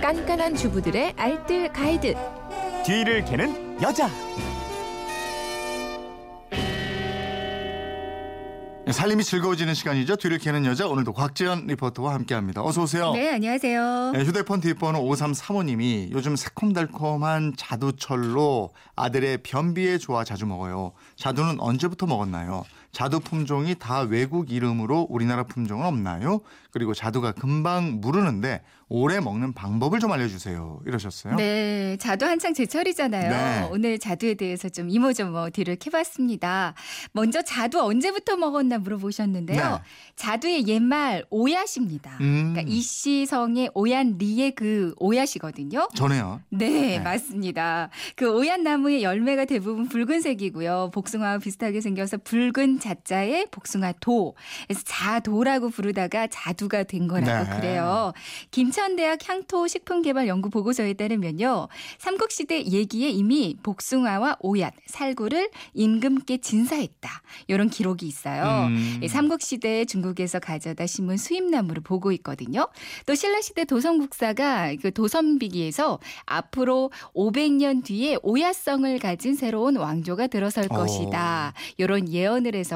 깐깐한 주부들의 알뜰 가이드. 뒤를 캐는 여자. 살림이 즐거워지는 시간이죠. 뒤를 캐는 여자 오늘도 곽지연 리포터와 함께합니다. 어서 오세요. 네, 안녕하세요. 네, 휴대폰 뒷번호 5335님이 요즘 새콤달콤한 자두철로 아들의 변비에 좋아 자주 먹어요. 자두는 언제부터 먹었나요? 자두 품종이 다 외국 이름으로 우리나라 품종은 없나요? 그리고 자두가 금방 무르는데 오래 먹는 방법을 좀 알려주세요. 이러셨어요. 네, 자두 한창 제철이잖아요. 네. 오늘 자두에 대해서 좀 이모저모 뒤를 캐봤습니다. 먼저 자두 언제부터 먹었나 물어보셨는데요. 네. 자두의 옛말 오얏입니다. 음. 그러니까 이시성의 오얏 리의 그 오얏이거든요. 전에요. 네, 네. 맞습니다. 그 오얏 나무의 열매가 대부분 붉은색이고요. 복숭아와 비슷하게 생겨서 붉은 자자에 복숭아 도. 그래서 자도라고 부르다가 자두가 된 거라고 네. 그래요. 김천대학 향토식품개발연구 보고서에 따르면요. 삼국시대 얘기에 이미 복숭아와 오얏, 살구를 임금께 진사했다. 이런 기록이 있어요. 음. 이 삼국시대에 중국에서 가져다 심은 수입나무를 보고 있거든요. 또 신라시대 도성국사가 그 도선비기에서 앞으로 500년 뒤에 오야성을 가진 새로운 왕조가 들어설 어. 것이다. 이런 예언을 해서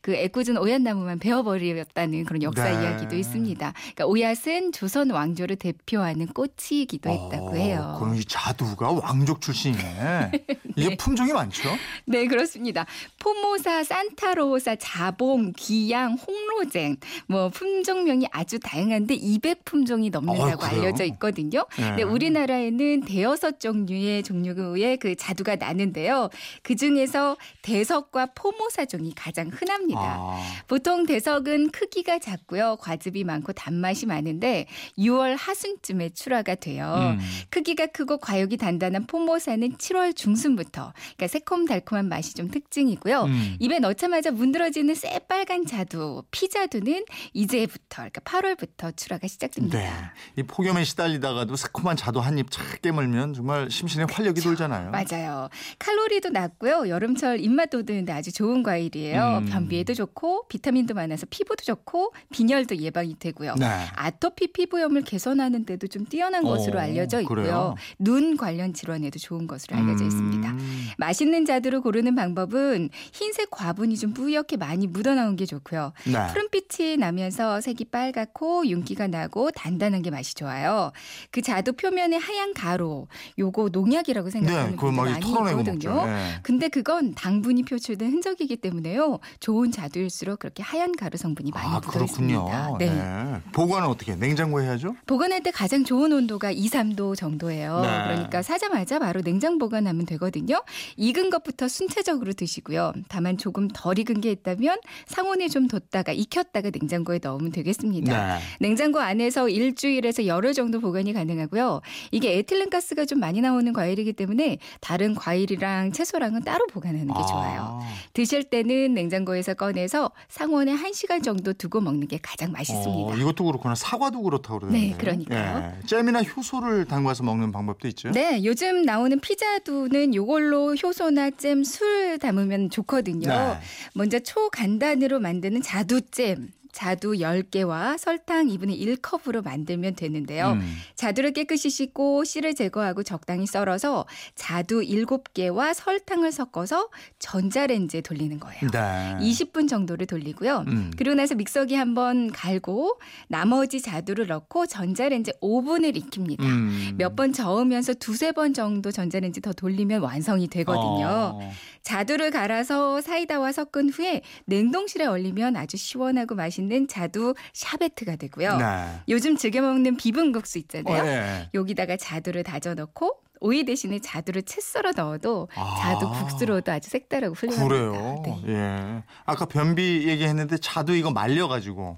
그 애꿎은 오얏나무만 베어버렸다는 그런 역사 네. 이야기도 있습니다. 그러니까 오얏은 조선 왕조를 대표하는 꽃이기도 했다고 어, 해요. 그럼 이 자두가 왕족 출신이네. 이게 품종이 많죠? 네, 그렇습니다. 포모사, 산타로사, 자봉, 귀양, 홍로쟁, 뭐 품종명이 아주 다양한데 200품종이 넘는다고 아, 그래요? 알려져 있거든요. 네. 근데 우리나라에는 대여섯 종류의 종류의 그 자두가 나는데요. 그 중에서 대석과 포모사 종이 가장 흔합니다. 아. 보통 대석은 크기가 작고요. 과즙이 많고 단맛이 많은데 6월 하순쯤에 출하가 돼요. 음. 크기가 크고 과육이 단단한 포모사는 7월 중순부터 그러니까 새콤달콤한 맛이 좀 특징이고요. 음. 입에 넣자마자 문드러지는 새빨간 자두, 피자두는 이제부터 그러니까 8월부터 출하가 시작됩니다. 네. 이 폭염에 시달리다가도 새콤한 자두 한 입 착 깨물면 정말 심신에 활력이 돌잖아요. 맞아요. 칼로리도 낮고요. 여름철 입맛 돋우는데 아주 좋은 과일이에요. 음. 변비에도 좋고 비타민도 많아서 피부도 좋고 빈혈도 예방이 되고요. 네. 아토피 피부염을 개선하는 데도 좀 뛰어난 어, 것으로 알려져 있고요. 그래요? 눈 관련 질환에도 좋은 것으로 알려져 음. 있습니다. 맛있는 자두를 고르는 방법은 흰색 과분이 좀 뿌옇게 많이 묻어나온 게 좋고요. 네. 푸른빛이 나면서 색이 빨갛고 윤기가 나고 단단한 게 맛이 좋아요. 그 자두 표면에 하얀 가루, 요거 농약이라고 생각하는 네, 분들 막 많이 털어내고 있거든요. 네. 근데 그건 당분이 표출된 흔적이기 때문에요. 좋은 자두일수록 그렇게 하얀 가루 성분이 많이 아, 묻어 그렇군요. 있습니다. 네. 보관은 어떻게? 냉장고에 해야죠? 보관할 때 가장 좋은 온도가 2, 3도 정도예요. 네. 그러니까 사자마자 바로 냉장 보관하면 되거든요. 익은 것부터 순차적으로 드시고요. 다만 조금 덜 익은 게 있다면 상온에 좀 뒀다가 익혔다가 냉장고에 넣으면 되겠습니다. 네. 냉장고 안에서 일주일에서 열흘 정도 보관이 가능하고요. 이게 에틸렌 가스가 좀 많이 나오는 과일이기 때문에 다른 과일이랑 채소랑은 따로 보관하는 게 좋아요. 아. 드실 때는 냉장고에서 꺼내서 상온에 1시간 정도 두고 먹는 게 가장 맛있습니다. 어, 이것도 그렇구나. 사과도 그렇다고 그러는데. 네, 그러니까요. 예. 잼이나 효소를 담가서 먹는 방법도 있죠? 네, 요즘 나오는 피자두는 요걸로 효소나 잼, 술 담으면 좋거든요. 네. 먼저 초간단으로 만드는 자두잼. 자두 10개와 설탕 2분의 1컵으로 만들면 되는데요. 음. 자두를 깨끗이 씻고 씨를 제거하고 적당히 썰어서 자두 7개와 설탕을 섞어서 전자레인지에 돌리는 거예요. 네. 20분 정도를 돌리고요. 음. 그리고 나서 믹서기 한번 갈고 나머지 자두를 넣고 전자레인지 5분을 익힙니다. 음. 몇번 저으면서 두세 번 정도 전자레인지 더 돌리면 완성이 되거든요. 어. 자두를 갈아서 사이다와 섞은 후에 냉동실에 얼리면 아주 시원하고 맛있는 자두 샤베트가 되고요. 네. 요즘 즐겨 먹는 비빔국수 있잖아요. 어, 네. 여기다가 자두를 다져 넣고 오이 대신에 자두를 채 썰어 넣어도 아. 자두 국수로도 아주 색다르고 훌륭합니다. 그래요. 네. 예. 아까 변비 얘기했는데 자두 이거 말려가지고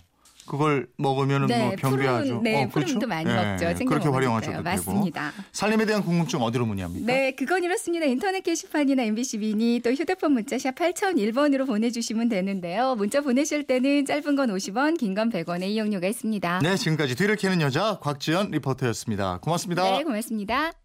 그걸 먹으면은 뭐 변비하죠. 푸른, 네, 어, 그렇죠? 푸른도 많이 예. 먹죠. 챙겨 그렇게. 활용하셔도 되고. 맞습니다. 살림에 대한 궁금증 어디로 문의합니까? 네, 그건 이렇습니다. 인터넷 게시판이나 MBC 미니 또 휴대폰 문자 샵 8001번으로 보내주시면 되는데요. 문자 보내실 때는 짧은 건 50원, 긴 건 100원의 이용료가 있습니다. 네, 지금까지 뒤를 캐는 여자 곽지연 리포터였습니다. 고맙습니다. 네, 고맙습니다.